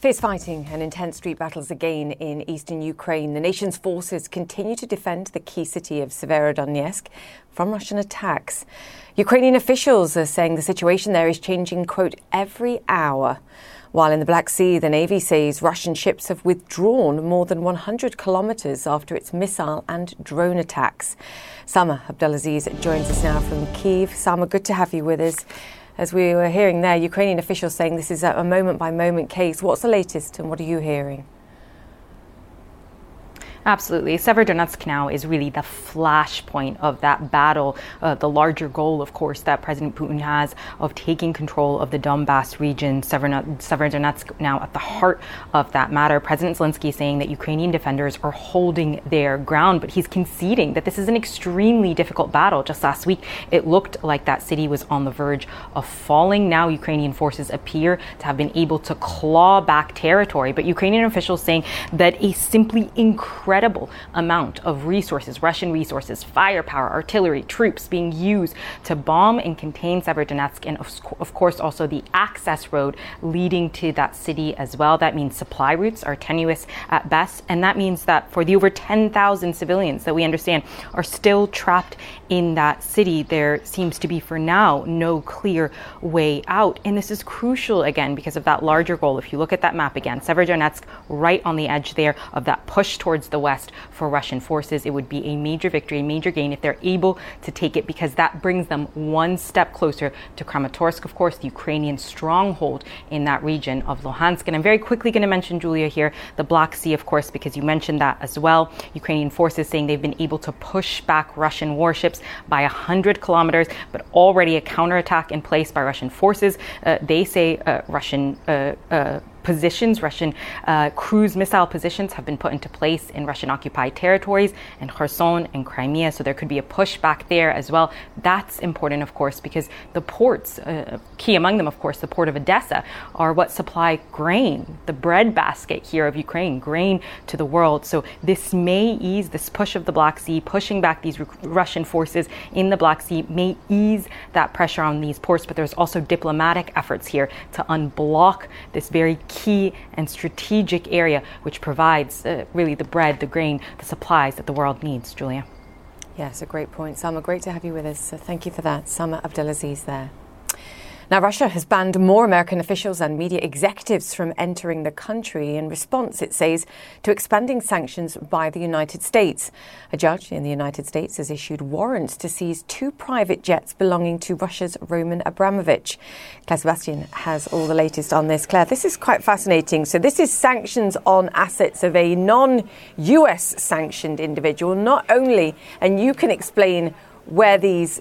Fierce fighting and intense street battles again in eastern Ukraine. The nation's forces continue to defend the key city of Severodonetsk from Russian attacks. Ukrainian officials are saying the situation there is changing, quote, every hour. While in the Black Sea, the Navy says Russian ships have withdrawn more than 100 kilometres after its missile and drone attacks. Salma Abdelaziz joins us now from Kiev. Salma, good to have you with us. As we were hearing there, Ukrainian officials saying this is a moment by moment case. What's the latest and what are you hearing? Absolutely. Severodonetsk now is really the flashpoint of that battle. Uh, the larger goal, of course, that President Putin has of taking control of the Donbass region. Severodonetsk now at the heart of that matter. President Zelensky saying that Ukrainian defenders are holding their ground, but he's conceding that this is an extremely difficult battle. Just last week, it looked like that city was on the verge of falling. Now, Ukrainian forces appear to have been able to claw back territory, but Ukrainian officials saying that a simply incredible incredible amount of resources, Russian resources, firepower, artillery, troops being used to bomb and contain Severodonetsk, and of course also the access road leading to that city as well. That means supply routes are tenuous at best, and that means that for the over 10,000 civilians that we understand are still trapped in that city, there seems to be for now no clear way out. And this is crucial again because of that larger goal. If you look at that map again, Severodonetsk right on the edge there of that push towards the west for Russian forces. It would be a major victory, a major gain if they're able to take it because that brings them one step closer to Kramatorsk, of course, the Ukrainian stronghold in that region of Luhansk. And I'm very quickly going to mention, Julia, here, the Black Sea, of course, because you mentioned that as well. Ukrainian forces saying they've been able to push back Russian warships by 100 kilometers, but already a counterattack in place by Russian forces. Uh, they say uh, Russian uh, uh positions, Russian uh, cruise missile positions have been put into place in Russian occupied territories in Kherson and Crimea. So there could be a pushback there as well. That's important, of course, because the ports, uh, key among them, of course, the port of Odessa, are what supply grain, the breadbasket here of Ukraine, grain to the world. So this may ease this push of the Black Sea, pushing back these Russian forces in the Black Sea, may ease that pressure on these ports. But there's also diplomatic efforts here to unblock this very key key and strategic area which provides uh, really the bread, the grain, the supplies that the world needs, Julia. Yes, a great point. Salma, great to have you with us. So thank you for that. Salma Abdelaziz there. Now, Russia has banned more American officials and media executives from entering the country in response, it says, to expanding sanctions by the United States. A judge in the United States has issued warrants to seize two private jets belonging to Russia's Roman Abramovich. Claire Sebastian has all the latest on this. Claire, this is quite fascinating. So, this is sanctions on assets of a non US sanctioned individual, not only, and you can explain where these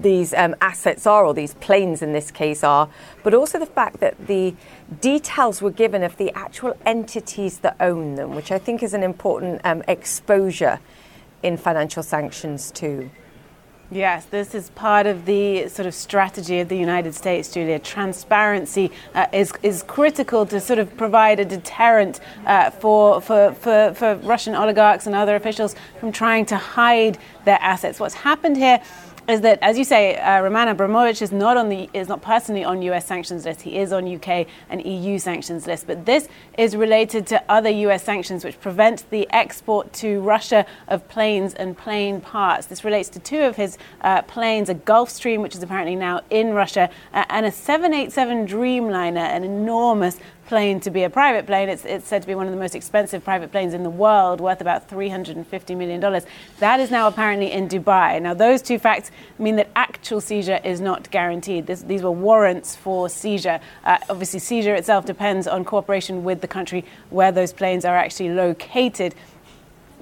these um, assets are, or these planes in this case are, but also the fact that the details were given of the actual entities that own them, which I think is an important um, exposure in financial sanctions too. Yes, this is part of the sort of strategy of the United States, Julia. Transparency uh, is, is critical to sort of provide a deterrent uh, for, for, for, for Russian oligarchs and other officials from trying to hide their assets. What's happened here is that, as you say, uh, Roman Abramovich is not on the is not personally on U.S. sanctions list. He is on UK and EU sanctions list. But this is related to other U.S. sanctions which prevent the export to Russia of planes and plane parts. This relates to two of his uh, planes, a Gulfstream, which is apparently now in Russia, uh, and a 787 Dreamliner, an enormous plane to be a private plane. It's, it's said to be one of the most expensive private planes in the world, worth about $350 million. That is now apparently in Dubai. Now, those two facts mean that actual seizure is not guaranteed. This, these were warrants for seizure. Uh, obviously, seizure itself depends on cooperation with the country where those planes are actually located.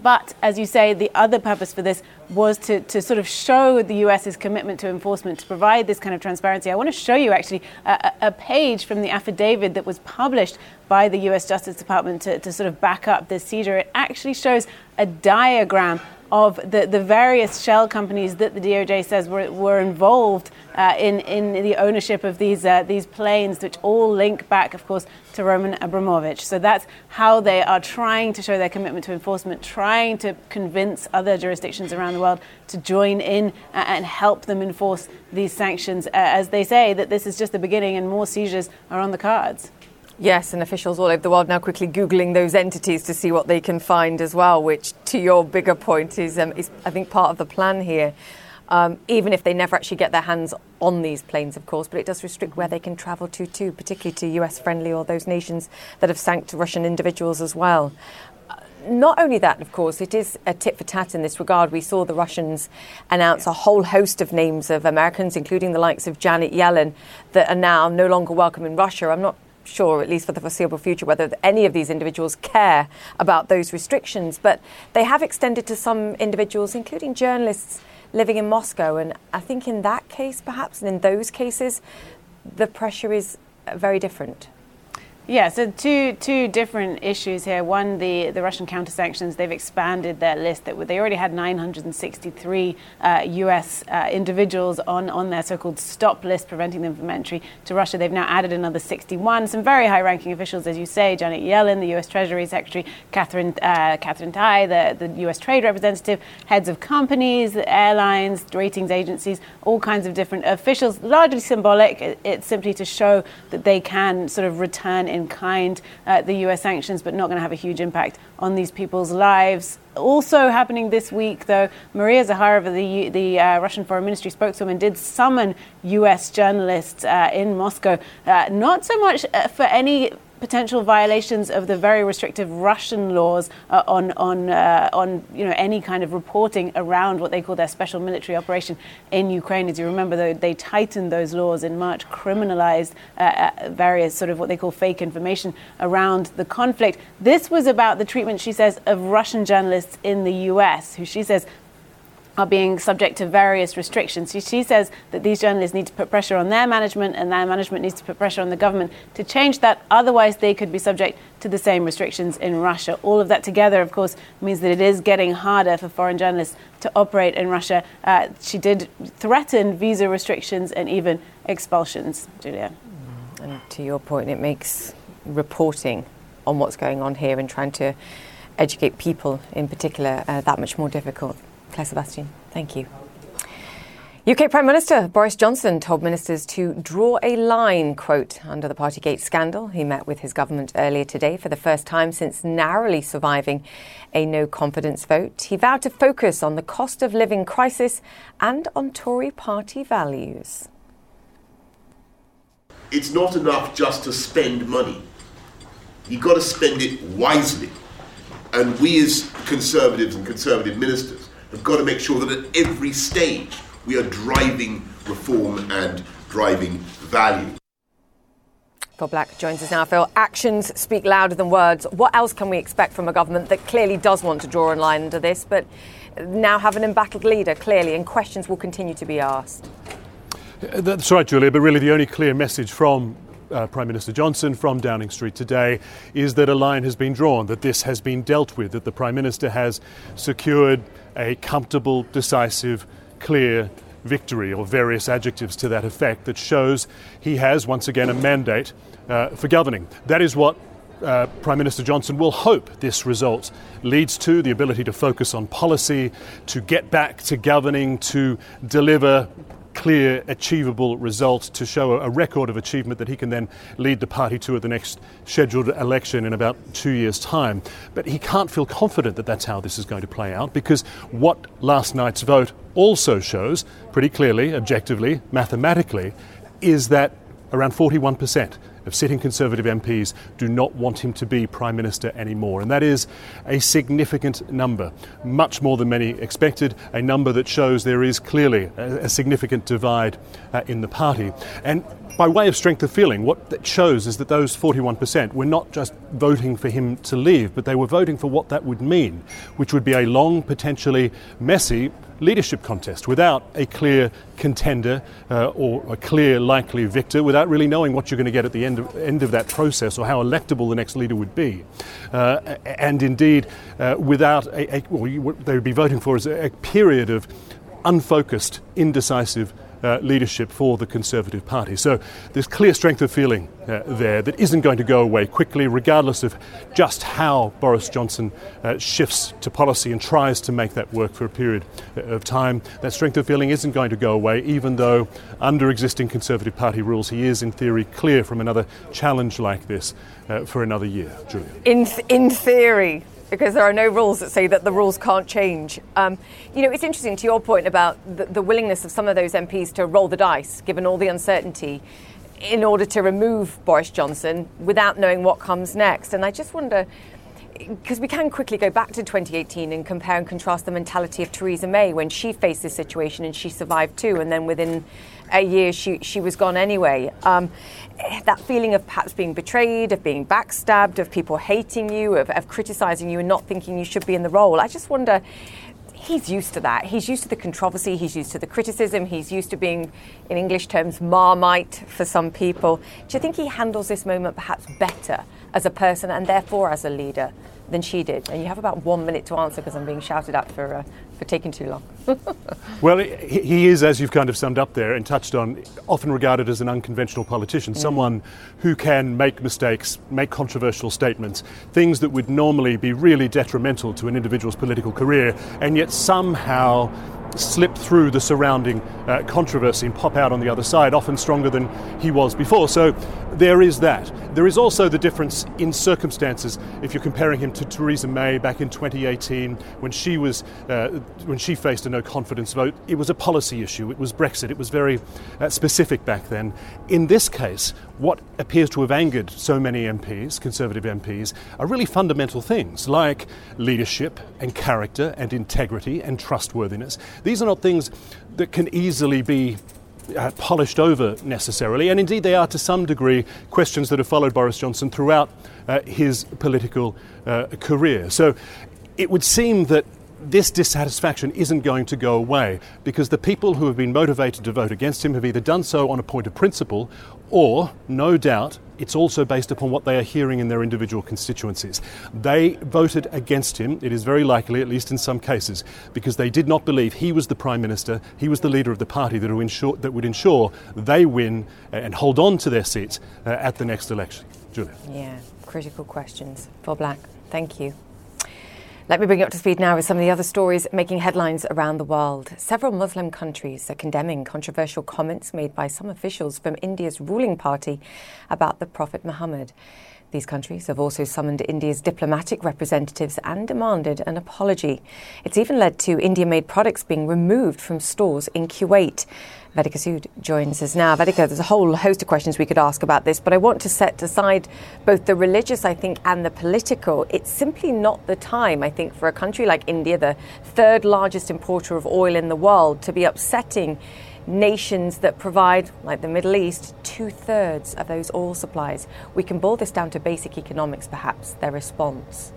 But as you say, the other purpose for this was to, to sort of show the US's commitment to enforcement, to provide this kind of transparency. I want to show you actually a, a page from the affidavit that was published by the US Justice Department to, to sort of back up this seizure. It actually shows a diagram of the, the various shell companies that the DOJ says were, were involved uh, in, in the ownership of these, uh, these planes, which all link back, of course, to Roman Abramovich. So that's how they are trying to show their commitment to enforcement, trying to convince other jurisdictions around the world to join in uh, and help them enforce these sanctions. Uh, as they say, that this is just the beginning and more seizures are on the cards. Yes, and officials all over the world now quickly Googling those entities to see what they can find as well, which, to your bigger point, is, um, is I think, part of the plan here. Um, even if they never actually get their hands on these planes, of course, but it does restrict where they can travel to, too, particularly to US friendly or those nations that have sank Russian individuals as well. Uh, not only that, of course, it is a tit for tat in this regard. We saw the Russians announce a whole host of names of Americans, including the likes of Janet Yellen, that are now no longer welcome in Russia. I'm not sure, at least for the foreseeable future, whether any of these individuals care about those restrictions. But they have extended to some individuals, including journalists living in Moscow. And I think in that case, perhaps, and in those cases, the pressure is very different. Yeah, so two two different issues here. One, the, the Russian counter sanctions. They've expanded their list. That they already had 963 uh, U.S. Uh, individuals on on their so-called stop list, preventing them from entry to Russia. They've now added another 61. Some very high-ranking officials, as you say, Janet Yellen, the U.S. Treasury Secretary, Catherine uh, Katherine Tai, the the U.S. Trade Representative, heads of companies, airlines, ratings agencies, all kinds of different officials. Largely symbolic. It's simply to show that they can sort of return in kind uh, the US sanctions, but not going to have a huge impact on these people's lives. Also happening this week, though, Maria Zakharova, the, the uh, Russian Foreign Ministry spokeswoman, did summon US journalists uh, in Moscow, uh, not so much uh, for any potential violations of the very restrictive Russian laws uh, on on uh, on you know any kind of reporting around what they call their special military operation in Ukraine. As you remember, though, they tightened those laws in March, criminalized uh, uh, various sort of what they call fake information around the conflict. This was about the treatment, she says, of Russian journalists in the U.S., who she says are being subject to various restrictions. She, says that these journalists need to put pressure on their management and their management needs to put pressure on the government to change that. Otherwise, they could be subject to the same restrictions in Russia. All of that together, of course, means that it is getting harder for foreign journalists to operate in Russia. Uh, she did threaten visa restrictions and even expulsions, Julia. And to your point, it makes reporting on what's going on here and trying to educate people in particular uh, that much more difficult. Claire Sebastian, thank you. UK Prime Minister Boris Johnson told ministers to draw a line, quote, under the Partygate scandal. He met with his government earlier today for the first time since narrowly surviving a no confidence vote. He vowed to focus on the cost of living crisis and on Tory party values. It's not enough just to spend money. You've got to spend it wisely. And we, as Conservatives and Conservative ministers, have got to make sure that at every stage we are driving reform and driving value. Phil Black joins us now. Phil, actions speak louder than words. What else can we expect from a government that clearly does want to draw a line under this, but now have an embattled leader, clearly, and questions will continue to be asked? That's right, Julia, but really the only clear message from uh, Prime Minister Johnson from Downing Street today is that a line has been drawn, that this has been dealt with, that the Prime Minister has secured a comfortable, decisive, clear victory, or various adjectives to that effect, that shows he has once again a mandate uh, for governing. That is what uh, Prime Minister Johnson will hope this result leads to the ability to focus on policy, to get back to governing, to deliver clear, achievable result to show a record of achievement that he can then lead the party to at the next scheduled election in about two years' time. But he can't feel confident that that's how this is going to play out because what last night's vote also shows pretty clearly, objectively, mathematically, is that around 41% of sitting Conservative MPs do not want him to be Prime Minister anymore. And that is a significant number, much more than many expected, a number that shows there is clearly a, a significant divide uh, in the party. And by way of strength of feeling, what that shows is that those 41% were not just voting for him to leave, but they were voting for what that would mean, which would be a long, potentially messy leadership contest without a clear contender uh, or a clear likely victor, without really knowing what you're going to get at the end of, end of that process or how electable the next leader would be. Uh, and indeed, uh, without a, a well, they would be voting for is a, a period of unfocused, indecisive uh, leadership for the Conservative Party. So there's clear strength of feeling uh, there that isn't going to go away quickly, regardless of just how Boris Johnson uh, shifts to policy and tries to make that work for a period uh, of time. That strength of feeling isn't going to go away, even though, under existing Conservative Party rules, he is, in theory, clear from another challenge like this uh, for another year. Julia. In, th- in theory, because there are no rules that say that the rules can't change. Um, you know, it's interesting to your point about the, the, willingness of some of those MPs to roll the dice, given all the uncertainty, in order to remove Boris Johnson without knowing what comes next. And I just wonder, because we can quickly go back to 2018 and compare and contrast the mentality of Theresa May when she faced this situation and she survived too, and then within a year she, she was gone anyway. Um, that feeling of perhaps being betrayed, of being backstabbed, of people hating you, of, of criticizing you and not thinking you should be in the role. I just wonder he's used to that. He's used to the controversy, he's used to the criticism, he's used to being, in English terms, marmite for some people. Do you think he handles this moment perhaps better as a person and therefore as a leader than she did? And you have about one minute to answer because I'm being shouted at for, uh, for taking too long. well, he is, as you've kind of summed up there and touched on, often regarded as an unconventional politician, mm. someone who can make mistakes, make controversial statements, things that would normally be really detrimental to an individual's political career, and yet somehow slip through the surrounding uh, controversy and pop out on the other side, often stronger than he was before. So there is that. There is also the difference in circumstances if you're comparing him to Theresa May back in 2018 when she was uh, when she faced a no confidence vote. It was a policy issue. It was Brexit. It was very uh, specific back then. In this case, what appears to have angered so many MPs, Conservative MPs, are really fundamental things like leadership and character and integrity and trustworthiness. These are not things that can easily be uh, polished over necessarily, and indeed they are to some degree questions that have followed Boris Johnson throughout uh, his political uh, career. So it would seem that this dissatisfaction isn't going to go away because the people who have been motivated to vote against him have either done so on a point of principle or, no doubt, it's also based upon what they are hearing in their individual constituencies. They voted against him, it is very likely, at least in some cases, because they did not believe he was the Prime Minister, he was the leader of the party that would ensure, that would ensure they win and hold on to their seats uh, at the next election. Julia. Yeah, critical questions. Phil Black, thank you. Let me bring you up to speed now with some of the other stories making headlines around the world. Several Muslim countries are condemning controversial comments made by some officials from India's ruling party about the Prophet Muhammad. These countries have also summoned India's diplomatic representatives and demanded an apology. It's even led to India made products being removed from stores in Kuwait. Vedika Sood joins us now. Vedika, there's a whole host of questions we could ask about this, but I want to set aside both the religious, I think, and the political. It's simply not the time, I think, for a country like India, the third largest importer of oil in the world, to be upsetting nations that provide, like the Middle East, two thirds of those oil supplies. We can boil this down to basic economics, perhaps, their response.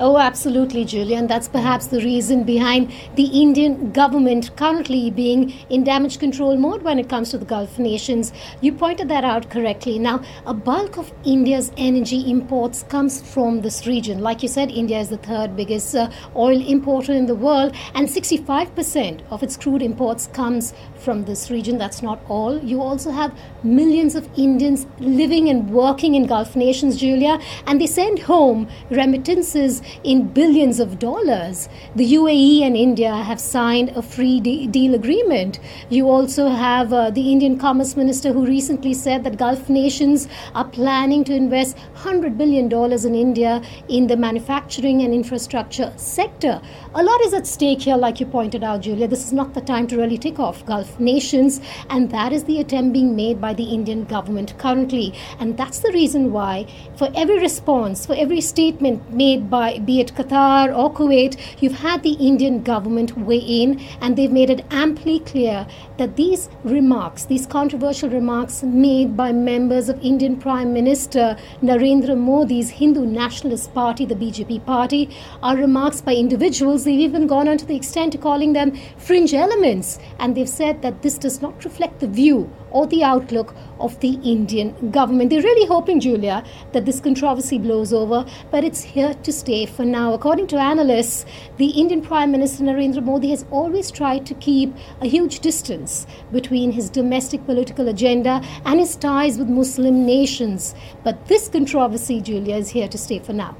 Oh, absolutely, Julian. That's perhaps the reason behind the Indian government currently being in damage control mode when it comes to the Gulf nations. You pointed that out correctly. Now, a bulk of India's energy imports comes from this region. Like you said, India is the third biggest uh, oil importer in the world, and 65% of its crude imports comes from this region. That's not all. You also have millions of Indians living and working in Gulf nations, Julia, and they send home remittances in billions of dollars. The UAE and India have signed a free de- deal agreement. You also have uh, the Indian Commerce Minister who recently said that Gulf nations are planning to invest $100 billion in India in the manufacturing and infrastructure sector. A lot is at stake here, like you pointed out, Julia. This is not the time to really tick off Gulf nations, and that is the attempt being made by the Indian government currently. And that's the reason why, for every response, for every statement made by, be it Qatar or Kuwait, you've had the Indian government weigh in, and they've made it amply clear that these remarks, these controversial remarks made by members of Indian Prime Minister Narendra Modi's Hindu Nationalist Party, the BJP party, are remarks by individuals. They've even gone on to the extent to calling them fringe elements, and they've said that this does not reflect the view or the outlook of the Indian government. They're really hoping, Julia, that this controversy blows over, but it's here to stay for now. According to analysts, the Indian Prime Minister Narendra Modi has always tried to keep a huge distance between his domestic political agenda and his ties with Muslim nations. But this controversy, Julia, is here to stay for now.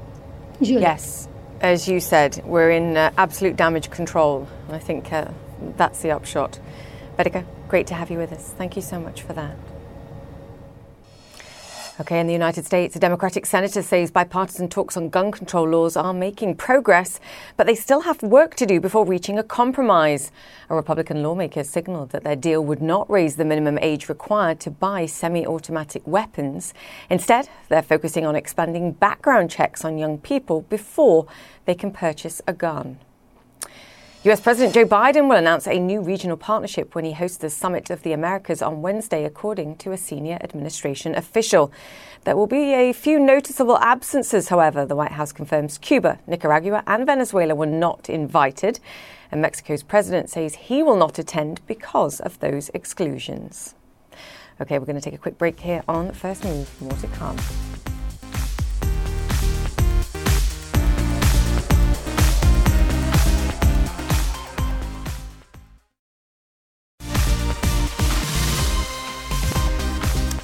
Julia. Yes. As you said, we're in uh, absolute damage control. I think uh, that's the upshot. Vedika, great to have you with us. Thank you so much for that. Okay, in the United States, a Democratic senator says bipartisan talks on gun control laws are making progress, but they still have work to do before reaching a compromise. A Republican lawmaker signaled that their deal would not raise the minimum age required to buy semi automatic weapons. Instead, they're focusing on expanding background checks on young people before they can purchase a gun. US President Joe Biden will announce a new regional partnership when he hosts the Summit of the Americas on Wednesday, according to a senior administration official. There will be a few noticeable absences, however. The White House confirms Cuba, Nicaragua, and Venezuela were not invited. And Mexico's president says he will not attend because of those exclusions. Okay, we're going to take a quick break here on First Move. More to come.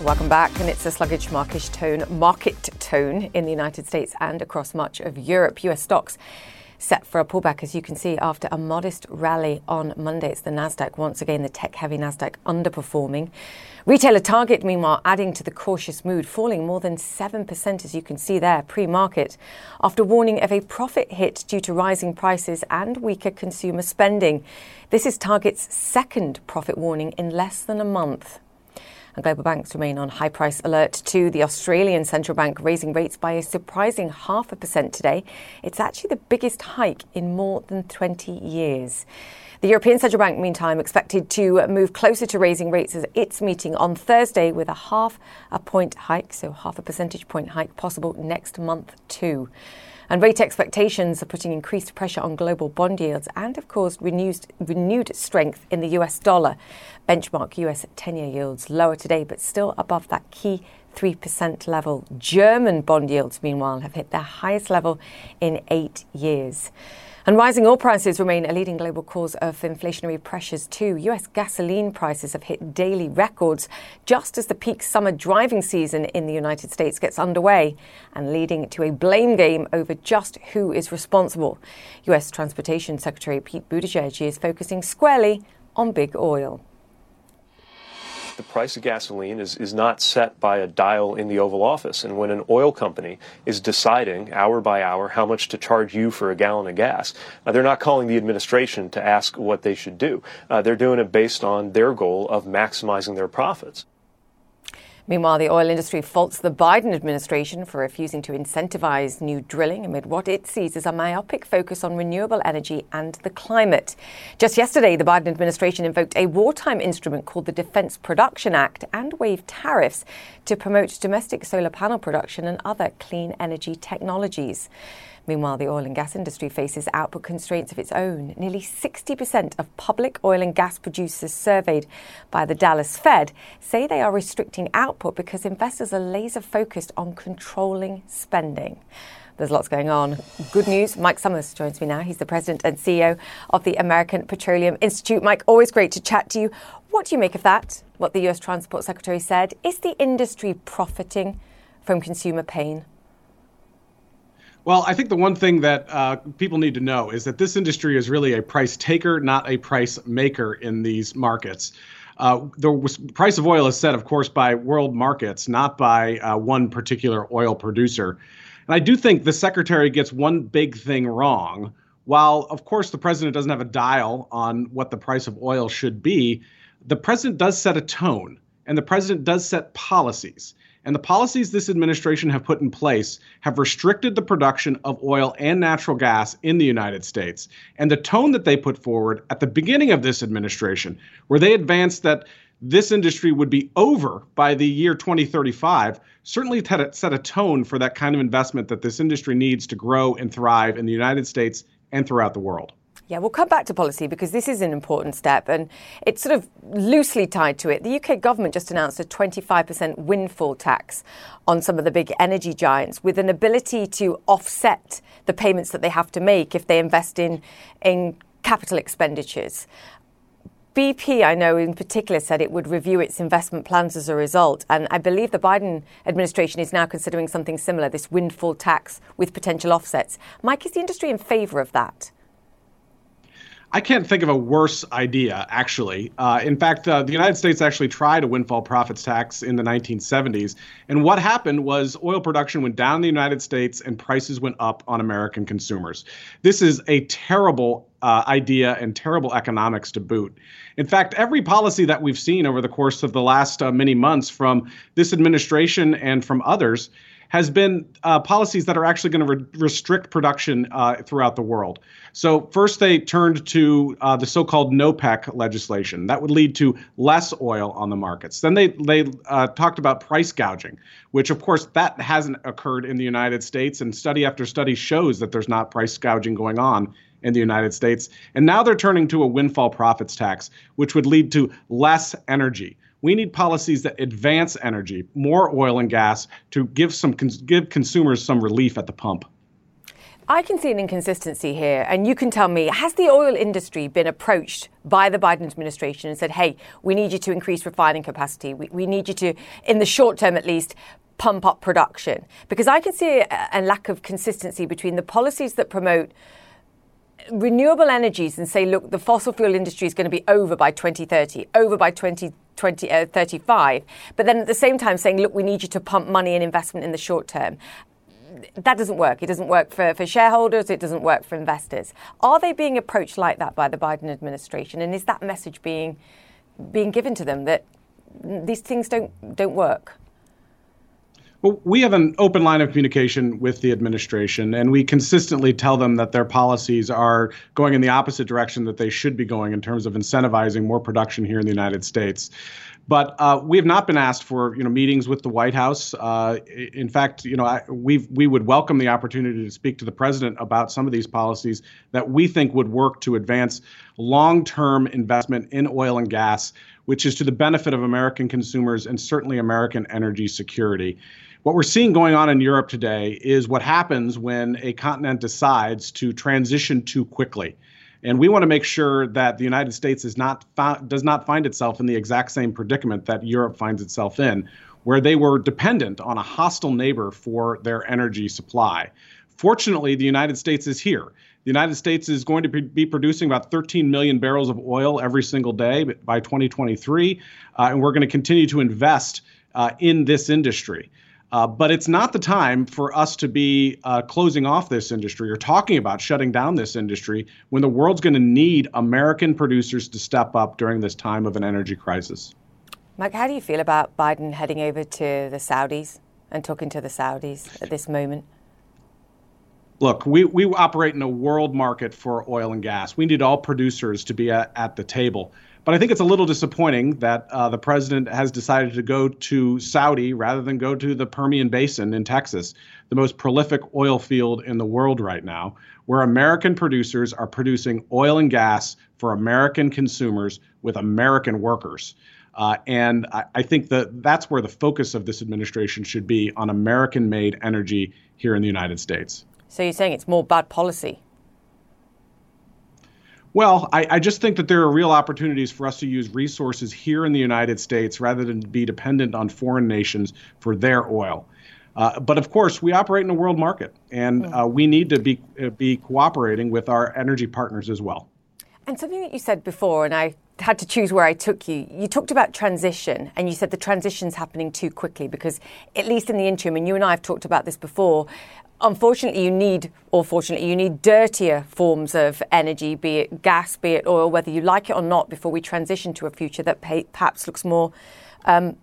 Welcome back, and it's a sluggish market tone, market tone in the United States and across much of Europe. U.S. stocks set for a pullback, as you can see, after a modest rally on Monday. It's the Nasdaq once again, the tech-heavy Nasdaq underperforming. Retailer Target, meanwhile, adding to the cautious mood, falling more than seven percent, as you can see there, pre-market, after warning of a profit hit due to rising prices and weaker consumer spending. This is Target's second profit warning in less than a month. And global banks remain on high price alert too. The Australian central bank raising rates by a surprising half a percent today. It's actually the biggest hike in more than 20 years. The European Central Bank, meantime, expected to move closer to raising rates at its meeting on Thursday with a half a point hike, so half a percentage point hike possible next month too. And rate expectations are putting increased pressure on global bond yields and have caused renewed, renewed strength in the US dollar. Benchmark US 10 year yields lower today, but still above that key 3% level. German bond yields, meanwhile, have hit their highest level in eight years. And rising oil prices remain a leading global cause of inflationary pressures too. US gasoline prices have hit daily records just as the peak summer driving season in the United States gets underway and leading to a blame game over just who is responsible. US Transportation Secretary Pete Buttigieg is focusing squarely on big oil the price of gasoline is, is not set by a dial in the Oval Office. And when an oil company is deciding hour by hour how much to charge you for a gallon of gas, uh, they're not calling the administration to ask what they should do. Uh, they're doing it based on their goal of maximizing their profits. Meanwhile, the oil industry faults the Biden administration for refusing to incentivize new drilling amid what it sees as a myopic focus on renewable energy and the climate. Just yesterday, the Biden administration invoked a wartime instrument called the Defense Production Act and waived tariffs to promote domestic solar panel production and other clean energy technologies. Meanwhile, the oil and gas industry faces output constraints of its own. Nearly 60% of public oil and gas producers surveyed by the Dallas Fed say they are restricting output because investors are laser focused on controlling spending. There's lots going on. Good news. Mike Sommers joins me now. He's the president and CEO of the American Petroleum Institute. Mike, always great to chat to you. What do you make of that? What the US Transport Secretary said? Is the industry profiting from consumer pain? Well, I think the one thing that uh, people need to know is that this industry is really a price taker, not a price maker in these markets. Uh, the price of oil is set, of course, by world markets, not by uh, one particular oil producer. And I do think the secretary gets one big thing wrong. While, of course, the president doesn't have a dial on what the price of oil should be, the president does set a tone and the president does set policies. And the policies this administration have put in place have restricted the production of oil and natural gas in the United States. And the tone that they put forward at the beginning of this administration, where they advanced that this industry would be over by the year 2035, certainly set a tone for that kind of investment that this industry needs to grow and thrive in the United States and throughout the world. Yeah, we'll come back to policy because this is an important step and it's sort of loosely tied to it. The UK government just announced a 25% windfall tax on some of the big energy giants with an ability to offset the payments that they have to make if they invest in, in capital expenditures. BP, I know in particular, said it would review its investment plans as a result. And I believe the Biden administration is now considering something similar this windfall tax with potential offsets. Mike, is the industry in favor of that? I can't think of a worse idea, actually. Uh, in fact, uh, the United States actually tried a windfall profits tax in the 1970s. And what happened was oil production went down in the United States and prices went up on American consumers. This is a terrible uh, idea and terrible economics to boot. In fact, every policy that we've seen over the course of the last uh, many months from this administration and from others has been uh, policies that are actually going to re- restrict production uh, throughout the world. So, first, they turned to uh, the so called NOPEC legislation. That would lead to less oil on the markets. Then they, they uh, talked about price gouging, which, of course, that hasn't occurred in the United States. And study after study shows that there's not price gouging going on in the United States. And now they're turning to a windfall profits tax, which would lead to less energy. We need policies that advance energy, more oil and gas, to give some give consumers some relief at the pump. I can see an inconsistency here, and you can tell me has the oil industry been approached by the Biden administration and said, hey, we need you to increase refining capacity? We, we need you to, in the short term at least, pump up production? Because I can see a, a lack of consistency between the policies that promote renewable energies and say, look, the fossil fuel industry is going to be over by 2030, over by 2035, uh, but then at the same time saying, look, we need you to pump money and investment in the short term. That doesn't work. It doesn't work for, for shareholders. It doesn't work for investors. Are they being approached like that by the Biden administration? And is that message being being given to them that these things don't don't work? Well, we have an open line of communication with the administration, and we consistently tell them that their policies are going in the opposite direction that they should be going in terms of incentivizing more production here in the United States. But uh, we have not been asked for you know meetings with the White House. Uh, in fact, you know we we would welcome the opportunity to speak to the president about some of these policies that we think would work to advance long-term investment in oil and gas, which is to the benefit of American consumers and certainly American energy security. What we're seeing going on in Europe today is what happens when a continent decides to transition too quickly. And we want to make sure that the United States is not does not find itself in the exact same predicament that Europe finds itself in, where they were dependent on a hostile neighbor for their energy supply. Fortunately, the United States is here. The United States is going to be producing about 13 million barrels of oil every single day by 2023, uh, and we're going to continue to invest uh, in this industry. Uh, but it's not the time for us to be uh, closing off this industry or talking about shutting down this industry when the world's going to need American producers to step up during this time of an energy crisis. Mike, how do you feel about Biden heading over to the Saudis and talking to the Saudis at this moment? Look, we, we operate in a world market for oil and gas. We need all producers to be at, at the table. But I think it's a little disappointing that uh, the president has decided to go to Saudi rather than go to the Permian Basin in Texas, the most prolific oil field in the world right now, where American producers are producing oil and gas for American consumers with American workers. Uh, and I, I, think that that's where the focus of this administration should be on American made energy here in the United States. So you're saying it's more bad policy? Well, I, I, just think that there are real opportunities for us to use resources here in the United States rather than be dependent on foreign nations for their oil. Uh, but of course, we operate in a world market, and uh, we need to be uh, be cooperating with our energy partners as well. And something that you said before, and I had to choose where I took you. You talked about transition, and you said the transition's happening too quickly because, at least in the interim, and you and I have talked about this before. Unfortunately, you need, or fortunately, you need dirtier forms of energy, be it gas, be it oil, whether you like it or not, before we transition to a future that perhaps looks more, um,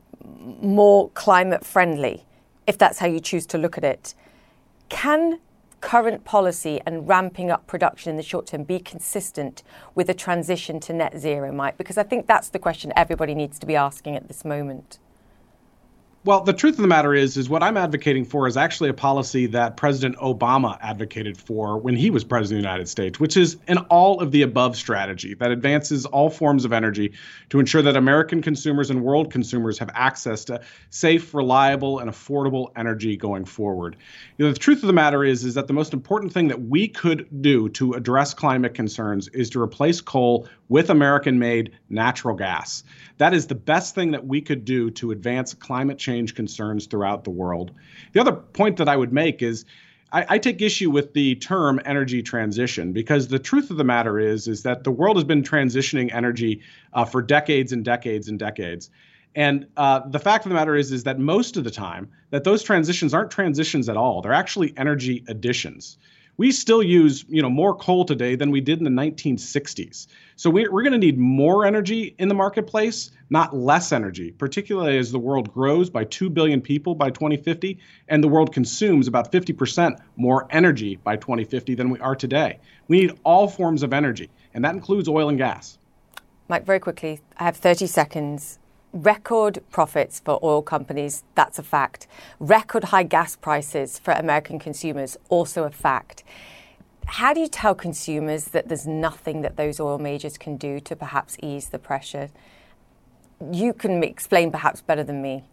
more climate friendly, if that's how you choose to look at it. Can current policy and ramping up production in the short term be consistent with a transition to net zero, Mike? Because I think that's the question everybody needs to be asking at this moment. Well, the truth of the matter is, is what I'm advocating for is actually a policy that President Obama advocated for when he was president of the United States, which is an all of the above strategy that advances all forms of energy to ensure that American consumers and world consumers have access to safe, reliable, and affordable energy going forward. You know, the truth of the matter is, is that the most important thing that we could do to address climate concerns is to replace coal with American-made natural gas. That is the best thing that we could do to advance climate change concerns throughout the world. The other point that I would make is I, I, take issue with the term energy transition because the truth of the matter is is that the world has been transitioning energy uh, for decades and decades and decades. And uh, the fact of the matter is is that most of the time that those transitions aren't transitions at all. They're actually energy additions we still use you know more coal today than we did in the 1960s. So we, we're going to need more energy in the marketplace, not less energy, particularly as the world grows by 2 billion people by 2050 and the world consumes about 50% more energy by 2050 than we are today. We need all forms of energy, and that includes oil and gas. Mike, very quickly, I have 30 seconds record profits for oil companies, that's a fact. Record high gas prices for American consumers, also a fact. How do you tell consumers that there's nothing that those oil majors can do to perhaps ease the pressure? You can explain perhaps better than me.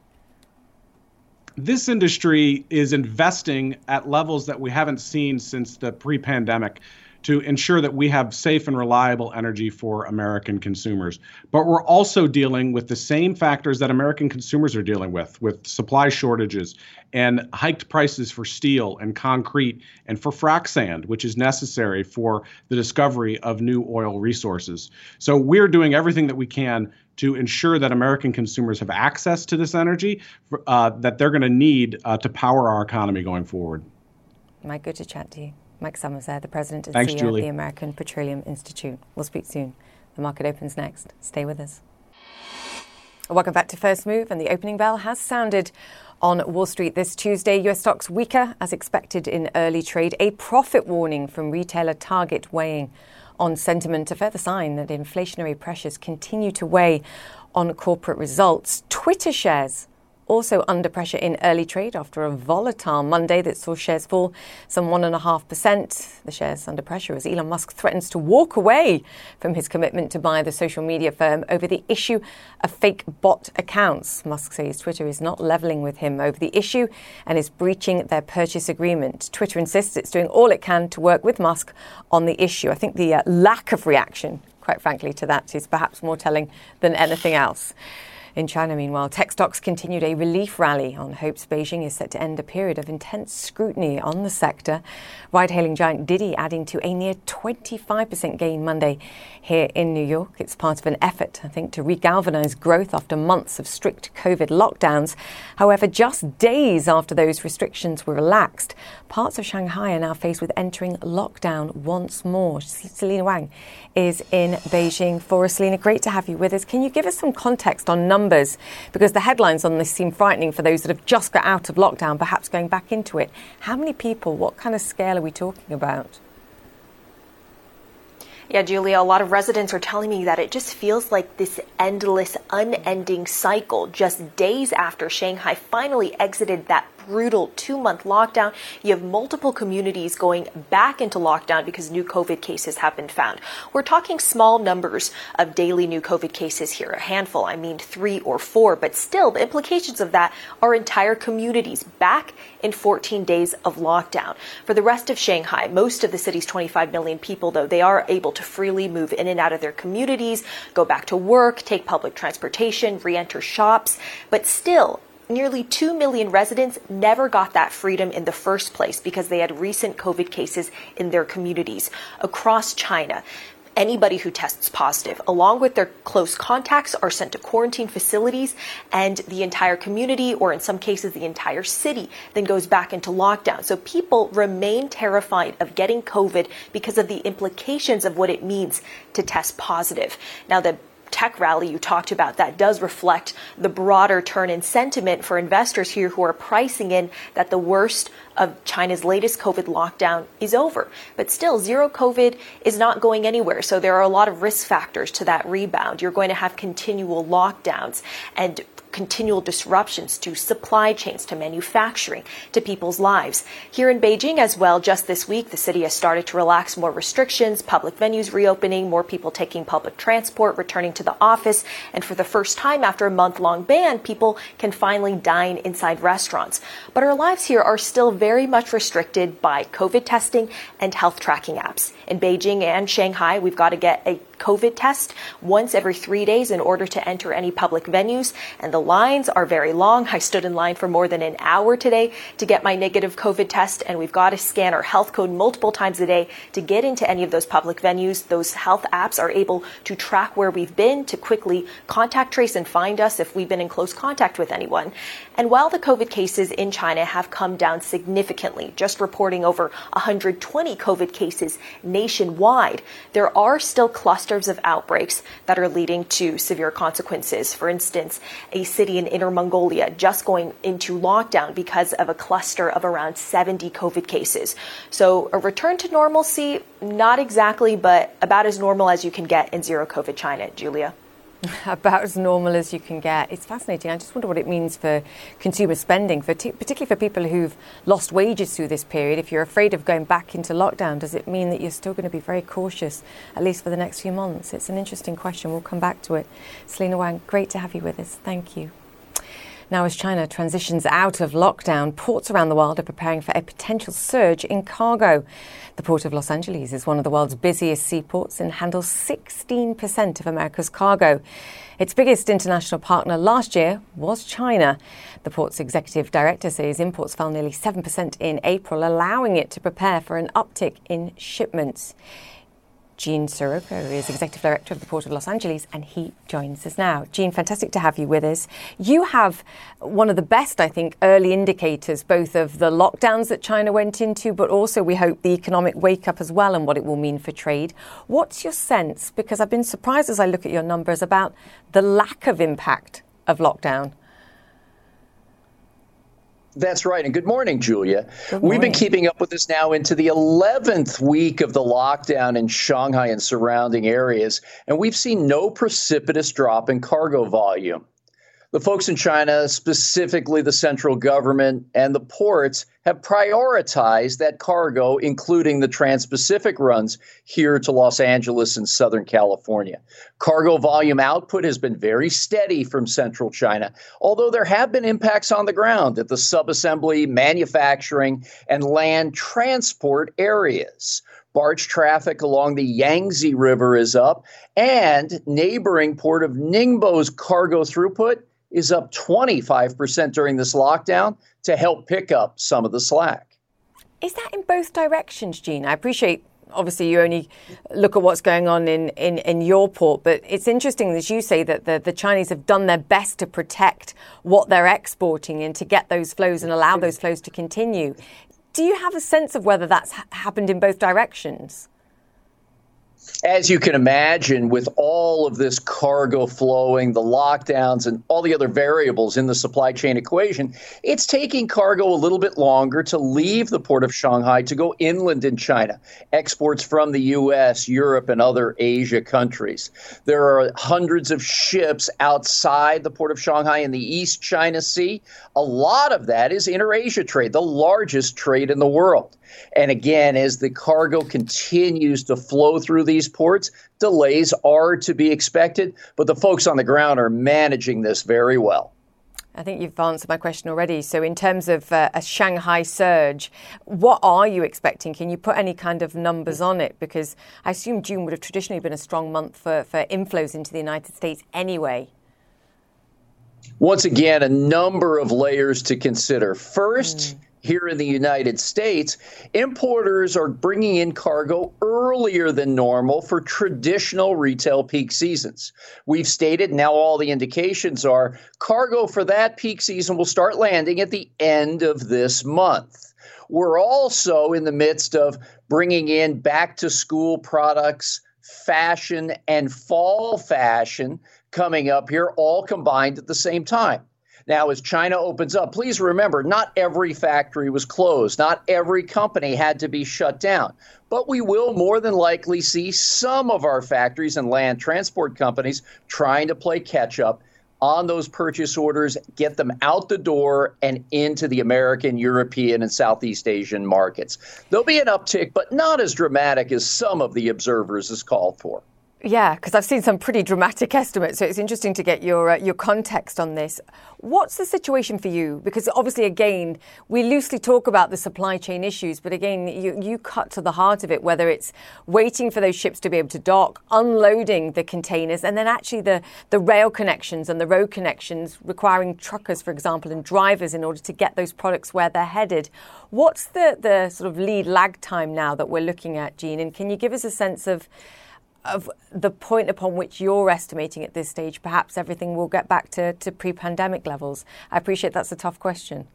This industry is investing at levels that we haven't seen since the pre pandemic to ensure that we have safe and reliable energy for American consumers. But we're also dealing with the same factors that American consumers are dealing with, with supply shortages and hiked prices for steel and concrete and for frac sand, which is necessary for the discovery of new oil resources. So we're doing everything that we can to ensure that American consumers have access to this energy uh, that they're going to need uh, to power our economy going forward. Mike, good to chat to you. Mike Sommers there, the President and Thanks, CEO Julie. of the American Petroleum Institute. We'll speak soon. The market opens next. Stay with us. Welcome back to First Move, and the opening bell has sounded on Wall Street this Tuesday. US stocks weaker as expected in early trade. A profit warning from retailer Target weighing on sentiment, a further sign that inflationary pressures continue to weigh on corporate results. Twitter shares also under pressure in early trade after a volatile Monday that saw shares fall some 1.5%. The shares under pressure as Elon Musk threatens to walk away from his commitment to buy the social media firm over the issue of fake bot accounts. Musk says Twitter is not leveling with him over the issue and is breaching their purchase agreement. Twitter insists it's doing all it can to work with Musk on the issue. I think the uh, lack of reaction, quite frankly, to that is perhaps more telling than anything else. In China, meanwhile, tech stocks continued a relief rally on hopes Beijing is set to end a period of intense scrutiny on the sector. Ride hailing giant Didi adding to a near 25% gain Monday here in New York. It's part of an effort, I think, to regalvanize growth after months of strict COVID lockdowns. However, just days after those restrictions were relaxed, parts of Shanghai are now faced with entering lockdown once more. Selena Wang is in Beijing for us. Selena, great to have you with us. Can you give us some context on numbers because the headlines on this seem frightening for those that have just got out of lockdown, perhaps going back into it. How many people, what kind of scale are we talking about? Yeah, Julia, a lot of residents are telling me that it just feels like this endless, unending cycle. Just days after Shanghai finally exited that brutal two month lockdown. You have multiple communities going back into lockdown because new COVID cases have been found. We're talking small numbers of daily new COVID cases here, a handful, I mean three or four, but still the implications of that are entire communities back in 14 days of lockdown. For the rest of Shanghai, most of the city's 25 million people, though, they are able to freely move in and out of their communities, go back to work, take public transportation, re enter shops, but still, nearly 2 million residents never got that freedom in the first place because they had recent COVID cases in their communities across China. Anybody who tests positive, along with their close contacts, are sent to quarantine facilities, and the entire community, or in some cases, the entire city, then goes back into lockdown. So people remain terrified of getting COVID because of the implications of what it means to test positive. Now, the tech rally you talked about that does reflect the broader turn in sentiment for investors here who are pricing in that the worst of China's latest COVID lockdown is over. But still, zero COVID is not going anywhere. So there are a lot of risk factors to that rebound. You're going to have continual lockdowns and continual disruptions to supply chains, to manufacturing, to people's lives. Here in Beijing as well, just this week, the city has started to relax more restrictions, public venues reopening, more people taking public transport, returning to the office. And for the first time after a month long ban, people can finally dine inside restaurants. But our lives here are still very much restricted by COVID testing and health tracking apps. In Beijing and Shanghai, we've got to get a COVID test once every three days in order to enter any public venues. And the lines are very long. I stood in line for more than an hour today to get my negative COVID test. And we've got to scan our health code multiple times a day to get into any of those public venues. Those health apps are able to track where we've been to quickly contact trace and find us if we've been in close contact with anyone. And while the COVID cases in China have come down significantly, just reporting over 120 COVID cases nationwide, there are still clusters of outbreaks that are leading to severe consequences. For instance, a city in Inner Mongolia just going into lockdown because of a cluster of around 70 COVID cases. So a return to normalcy, not exactly, but about as normal as you can get in zero COVID China. Julia. about as normal as you can get. It's fascinating. I just wonder what it means for consumer spending, for t- particularly for people who've lost wages through this period. If you're afraid of going back into lockdown, does it mean that you're still going to be very cautious, at least for the next few months? It's an interesting question. We'll come back to it. Selena Wang, great to have you with us. Thank you. Now, as China transitions out of lockdown, ports around the world are preparing for a potential surge in cargo. The Port of Los Angeles is one of the world's busiest seaports and handles 16% of America's cargo. Its biggest international partner last year was China. The port's executive director says imports fell nearly 7% in April, allowing it to prepare for an uptick in shipments. Gene Seroka is Executive Director of the Port of Los Angeles, and he joins us now. Gene, fantastic to have you with us. You have one of the best, I think, early indicators, both of the lockdowns that China went into, but also we hope the economic wake up as well and what it will mean for trade. What's your sense? Because I've been surprised as I look at your numbers about the lack of impact of lockdown. That's right. And good morning, Julia. Good morning. We've been keeping up with this now into the 11th week of the lockdown in Shanghai and surrounding areas, and we've seen no precipitous drop in cargo volume. The folks in China, specifically the central government and the ports, have prioritized that cargo, including the Trans Pacific runs here to Los Angeles and Southern California. Cargo volume output has been very steady from central China, although there have been impacts on the ground at the subassembly, manufacturing, and land transport areas. Barge traffic along the Yangtze River is up, and neighboring port of Ningbo's cargo throughput is up 25% during this lockdown to help pick up some of the slack. Is that in both directions, Gene? I appreciate obviously you only look at what's going on in, in, in your port, but it's interesting as you say that the, the Chinese have done their best to protect what they're exporting and to get those flows and allow those flows to continue. Do you have a sense of whether that's happened in both directions? As you can imagine, with all of this cargo flowing, the lockdowns, and all the other variables in the supply chain equation, it's taking cargo a little bit longer to leave the port of Shanghai to go inland in China, exports from the US, Europe, and other Asia countries. There are hundreds of ships outside the port of Shanghai in the East China Sea. A lot of that is inter-Asia trade, the largest trade in the world. And again, as the cargo continues to flow through these ports, delays are to be expected, but the folks on the ground are managing this very well. I think you've answered my question already. So, in terms of uh, a Shanghai surge, what are you expecting? Can you put any kind of numbers on it? Because I assume June would have traditionally been a strong month for, for inflows into the United States anyway. Once again, a number of layers to consider. First, mm here in the United States, importers are bringing in cargo earlier than normal for traditional retail peak seasons. We've stated, now all the indications are, cargo for that peak season will start landing at the end of this month. We're also in the midst of bringing in back to school products, fashion, and fall fashion coming up here, all combined at the same time. Now, as China opens up, please remember not every factory was closed, not every company had to be shut down. But we will more than likely see some of our factories and land transport companies trying to play catch up on those purchase orders, get them out the door and into the American, European, and Southeast Asian markets. There'll be an uptick, but not as dramatic as some of the observers has called for. Yeah, because I've seen some pretty dramatic estimates, so it's interesting to get your uh, your context on this. What's the situation for you? Because obviously, again, we loosely talk about the supply chain issues, but again, you, you cut to the heart of it. Whether it's waiting for those ships to be able to dock, unloading the containers, and then actually the the rail connections and the road connections requiring truckers, for example, and drivers in order to get those products where they're headed. What's the the sort of lead lag time now that we're looking at, Gene? And can you give us a sense of of the point upon which you're estimating at this stage, perhaps everything will get back to, to pre pandemic levels? I appreciate that's a tough question.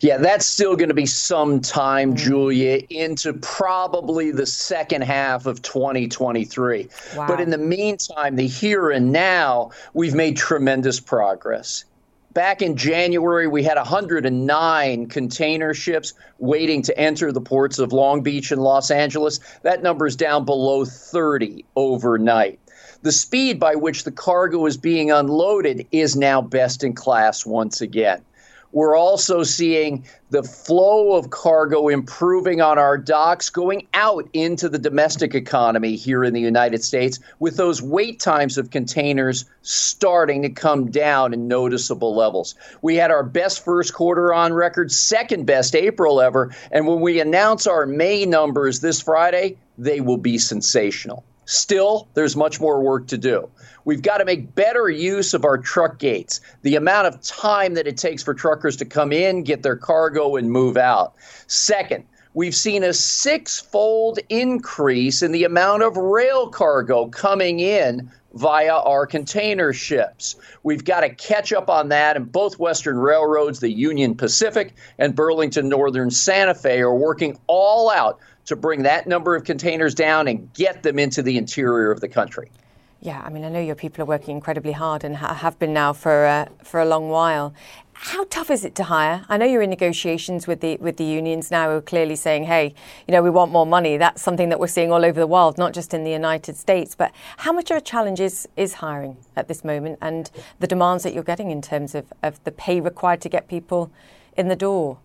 Yeah, that's still going to be some time, mm. Julia, into probably the second half of 2023. Wow. But in the meantime, the here and now, we've made tremendous progress. Back in January, we had 109 container ships waiting to enter the ports of Long Beach and Los Angeles. That number is down below 30 overnight. The speed by which the cargo is being unloaded is now best in class once again. We're also seeing the flow of cargo improving on our docks, going out into the domestic economy here in the United States, with those wait times of containers starting to come down in noticeable levels. We had our best first quarter on record, second best April ever, and when we announce our May numbers this Friday, they will be sensational. Still, there's much more work to do. We've got to make better use of our truck gates, the amount of time that it takes for truckers to come in, get their cargo, and move out. Second, we've seen a six fold increase in the amount of rail cargo coming in via our container ships. We've got to catch up on that, and both Western railroads, the Union Pacific and Burlington Northern Santa Fe, are working all out to bring that number of containers down and get them into the interior of the country. Yeah, I mean, I know your people are working incredibly hard and ha- have been now for uh, for a long while. How tough is it to hire? I know you're in negotiations with the with the unions now, who are clearly saying, "Hey, you know, we want more money." That's something that we're seeing all over the world, not just in the United States. But how much of a challenge is, is hiring at this moment, and the demands that you're getting in terms of, of the pay required to get people in the door?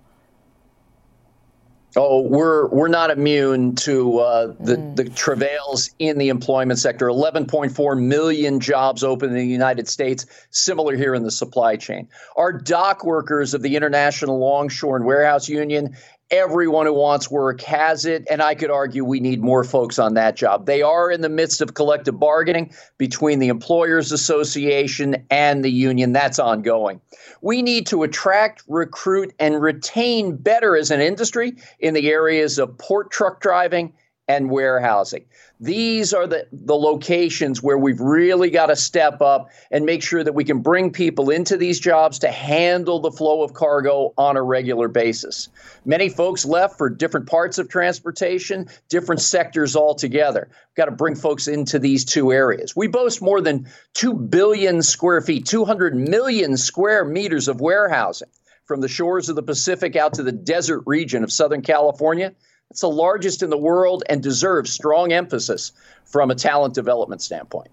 Oh, we're we're not immune to uh, the mm. the travails in the employment sector. 11.4 million jobs open in the United States. Similar here in the supply chain. Our dock workers of the International Longshore and Warehouse Union everyone who wants work has it. And I could argue we need more folks on that job. They are in the midst of collective bargaining between the Employers Association and the union. That's ongoing. We need to attract, recruit, and retain better as an industry in the areas of port truck driving and warehousing. These are the, the locations where we've really got to step up and make sure that we can bring people into these jobs to handle the flow of cargo on a regular basis. Many folks left for different parts of transportation, different sectors altogether. We've got to bring folks into these two areas. We boast more than 2 billion square feet, 200 million square meters of warehousing from the shores of the Pacific out to the desert region of Southern California it's the largest in the world and deserves strong emphasis from a talent development standpoint.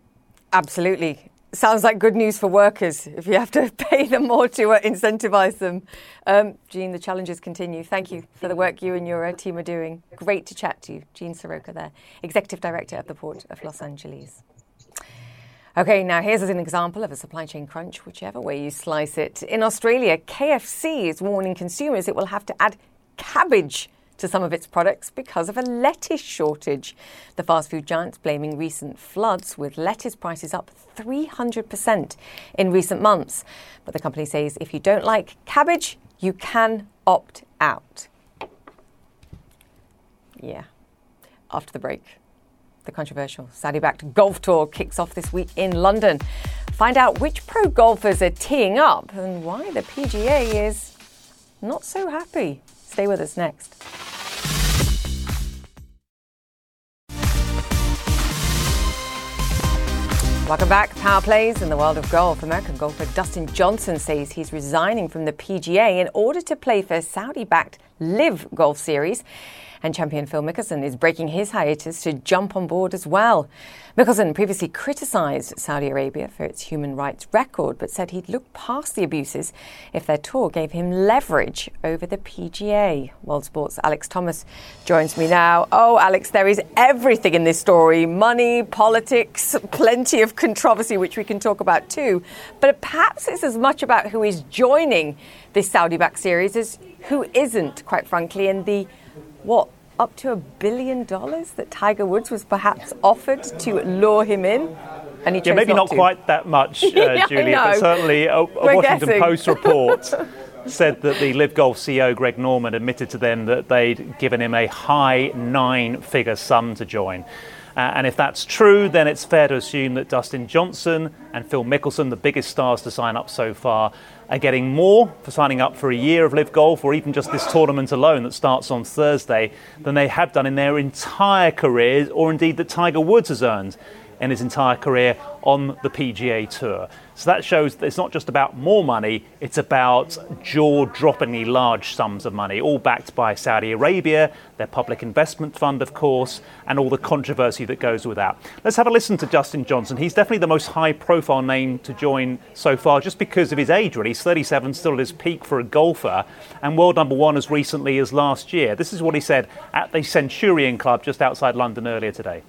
Absolutely. Sounds like good news for workers if you have to pay them more to uh, incentivize them. Um, Gene, the challenges continue. Thank you for the work you and your uh, team are doing. Great to chat to you. Gene Seroka there, Executive Director of the Port of Los Angeles. Okay, now here's an example of a supply chain crunch, whichever way you slice it. In Australia, KFC is warning consumers it will have to add cabbage to some of its products because of a lettuce shortage. The fast food giant's blaming recent floods, with lettuce prices up 300% in recent months. But the company says if you don't like cabbage, you can opt out. Yeah. After the break, the controversial Saudi backed golf tour kicks off this week in London. Find out which pro golfers are teeing up and why the PGA is not so happy. Stay with us next. Welcome back. Power plays in the world of golf. American golfer Dustin Johnson says he's resigning from the PGA in order to play for Saudi backed Live Golf Series. And champion Phil Mickelson is breaking his hiatus to jump on board as well. Mickelson previously criticised Saudi Arabia for its human rights record, but said he'd look past the abuses if their tour gave him leverage over the PGA. World Sports' Alex Thomas joins me now. Oh, Alex, there is everything in this story money, politics, plenty of controversy, which we can talk about too. But perhaps it's as much about who is joining this Saudi back series as who isn't, quite frankly, and the what up to a billion dollars that Tiger Woods was perhaps offered to lure him in. And he yeah, maybe not, not quite that much, uh, yeah, Julia, but certainly a, a Washington guessing. Post report said that the Live Golf CEO Greg Norman admitted to them that they'd given him a high nine-figure sum to join. Uh, and if that's true, then it's fair to assume that Dustin Johnson and Phil Mickelson, the biggest stars to sign up so far, are getting more for signing up for a year of Live Golf or even just this tournament alone that starts on Thursday than they have done in their entire careers or indeed that Tiger Woods has earned in his entire career on the PGA Tour. So that shows that it's not just about more money, it's about jaw droppingly large sums of money, all backed by Saudi Arabia, their public investment fund, of course, and all the controversy that goes with that. Let's have a listen to Justin Johnson. He's definitely the most high profile name to join so far, just because of his age, really. He's 37, still at his peak for a golfer, and world number one as recently as last year. This is what he said at the Centurion Club just outside London earlier today.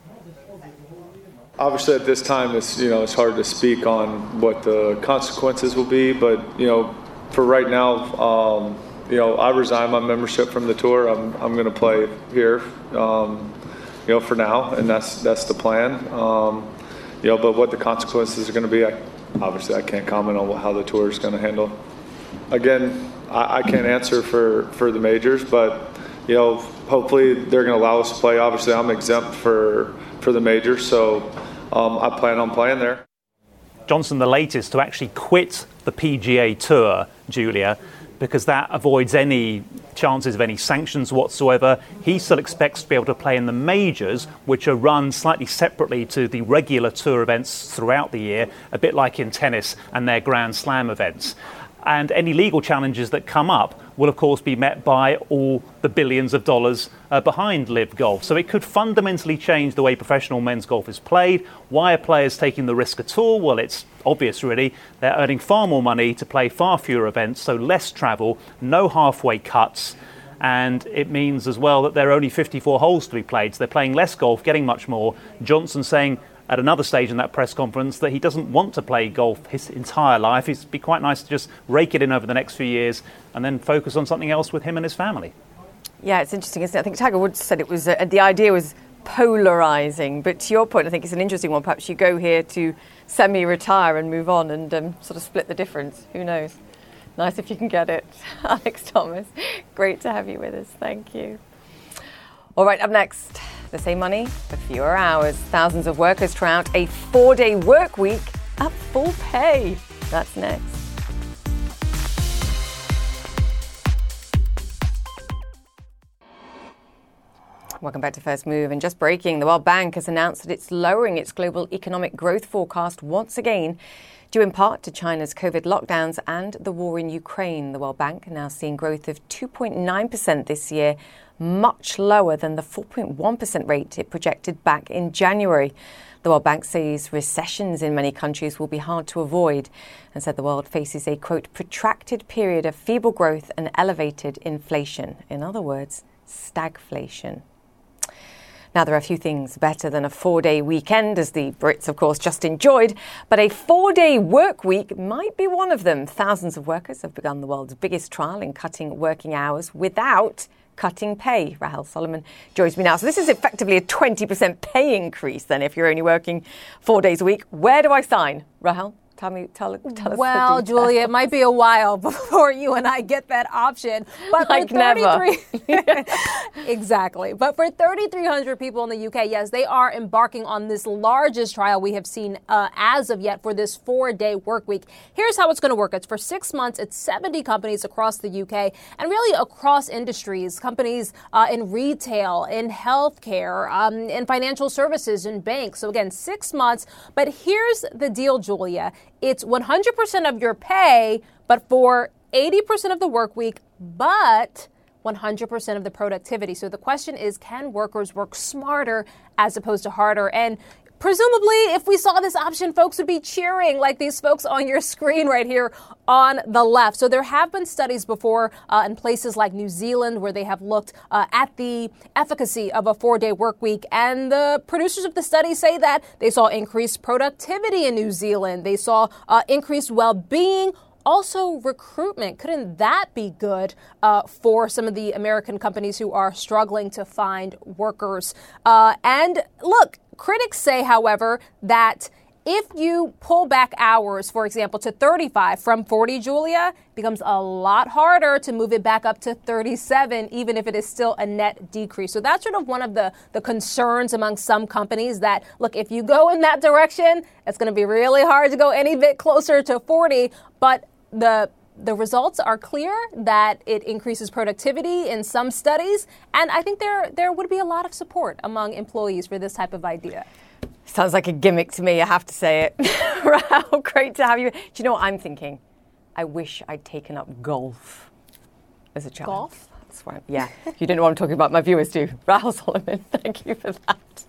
Obviously, at this time, it's you know it's hard to speak on what the consequences will be, but you know, for right now, um, you know, I resign my membership from the tour. I'm I'm going to play here, um, you know, for now, and that's that's the plan. Um, you know, but what the consequences are going to be, I, obviously, I can't comment on how the tour is going to handle. Again, I, I can't answer for for the majors, but you know, hopefully they're going to allow us to play. Obviously, I'm exempt for for the majors, so um, I plan on playing there. Johnson, the latest to actually quit the PGA Tour, Julia, because that avoids any chances of any sanctions whatsoever. He still expects to be able to play in the majors, which are run slightly separately to the regular tour events throughout the year, a bit like in tennis and their Grand Slam events. And any legal challenges that come up will, of course, be met by all the billions of dollars uh, behind Live Golf. So it could fundamentally change the way professional men's golf is played. Why are players taking the risk at all? Well, it's obvious, really. They're earning far more money to play far fewer events, so less travel, no halfway cuts. And it means as well that there are only 54 holes to be played. So they're playing less golf, getting much more. Johnson saying at another stage in that press conference that he doesn't want to play golf his entire life. It'd be quite nice to just rake it in over the next few years and then focus on something else with him and his family. Yeah, it's interesting, isn't it? I think Tiger Woods said it was uh, the idea was polarizing, but to your point, I think it's an interesting one. Perhaps you go here to semi-retire and move on and um, sort of split the difference. Who knows? Nice if you can get it, Alex Thomas. Great to have you with us. Thank you. All right, up next, the same money for fewer hours. Thousands of workers try out a four-day work week at full pay. That's next. Welcome back to First Move. And just breaking, the World Bank has announced that it's lowering its global economic growth forecast once again, due in part to China's COVID lockdowns and the war in Ukraine. The World Bank now seeing growth of 2.9% this year, much lower than the 4.1% rate it projected back in January. The World Bank says recessions in many countries will be hard to avoid and said the world faces a quote protracted period of feeble growth and elevated inflation. In other words, stagflation. Now, there are a few things better than a four day weekend, as the Brits, of course, just enjoyed, but a four day work week might be one of them. Thousands of workers have begun the world's biggest trial in cutting working hours without cutting pay. Rahel Solomon joins me now. So this is effectively a 20% pay increase then if you're only working four days a week. Where do I sign? Rahel? Tell me, tell, tell us. Well, Julia, it might be a while before you and I get that option. But like for 33, exactly. But for 3,300 people in the UK, yes, they are embarking on this largest trial we have seen uh, as of yet for this four-day work week. Here's how it's going to work. It's for six months. It's 70 companies across the UK and really across industries. Companies uh, in retail, in healthcare, um, in financial services, in banks. So again, six months. But here's the deal, Julia it's 100% of your pay, but for 80% of the work week, but 100% of the productivity. So the question is can workers work smarter as opposed to harder? And presumably, if we saw this option, folks would be cheering like these folks on your screen right here on the left. So there have been studies before uh, in places like New Zealand where they have looked uh, at the efficacy of a four day work week. And the producers of the study say that they saw increased productivity in New Zealand, they saw uh, increased well being also recruitment. Couldn't that be good uh, for some of the American companies who are struggling to find workers? Uh, and look, critics say, however, that if you pull back hours, for example, to 35 from 40, Julia, becomes a lot harder to move it back up to 37, even if it is still a net decrease. So that's sort of one of the, the concerns among some companies that, look, if you go in that direction, it's going to be really hard to go any bit closer to 40. But the the results are clear that it increases productivity in some studies, and I think there there would be a lot of support among employees for this type of idea. Sounds like a gimmick to me, I have to say it. Rahel, great to have you. Do you know what I'm thinking? I wish I'd taken up golf as a child. Golf? That's why, yeah. you don't know what I'm talking about, my viewers do. Rahel Solomon, thank you for that.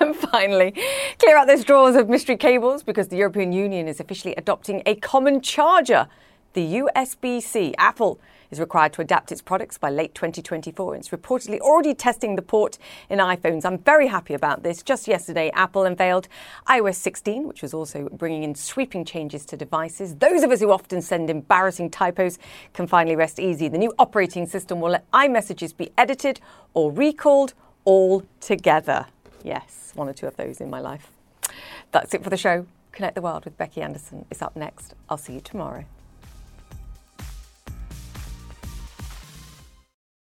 And finally, clear out those drawers of mystery cables because the European Union is officially adopting a common charger, the USB C. Apple is required to adapt its products by late 2024. It's reportedly already testing the port in iPhones. I'm very happy about this. Just yesterday, Apple unveiled iOS 16, which was also bringing in sweeping changes to devices. Those of us who often send embarrassing typos can finally rest easy. The new operating system will let iMessages be edited or recalled all together. Yes, one or two of those in my life. That's it for the show. Connect the World with Becky Anderson is up next. I'll see you tomorrow.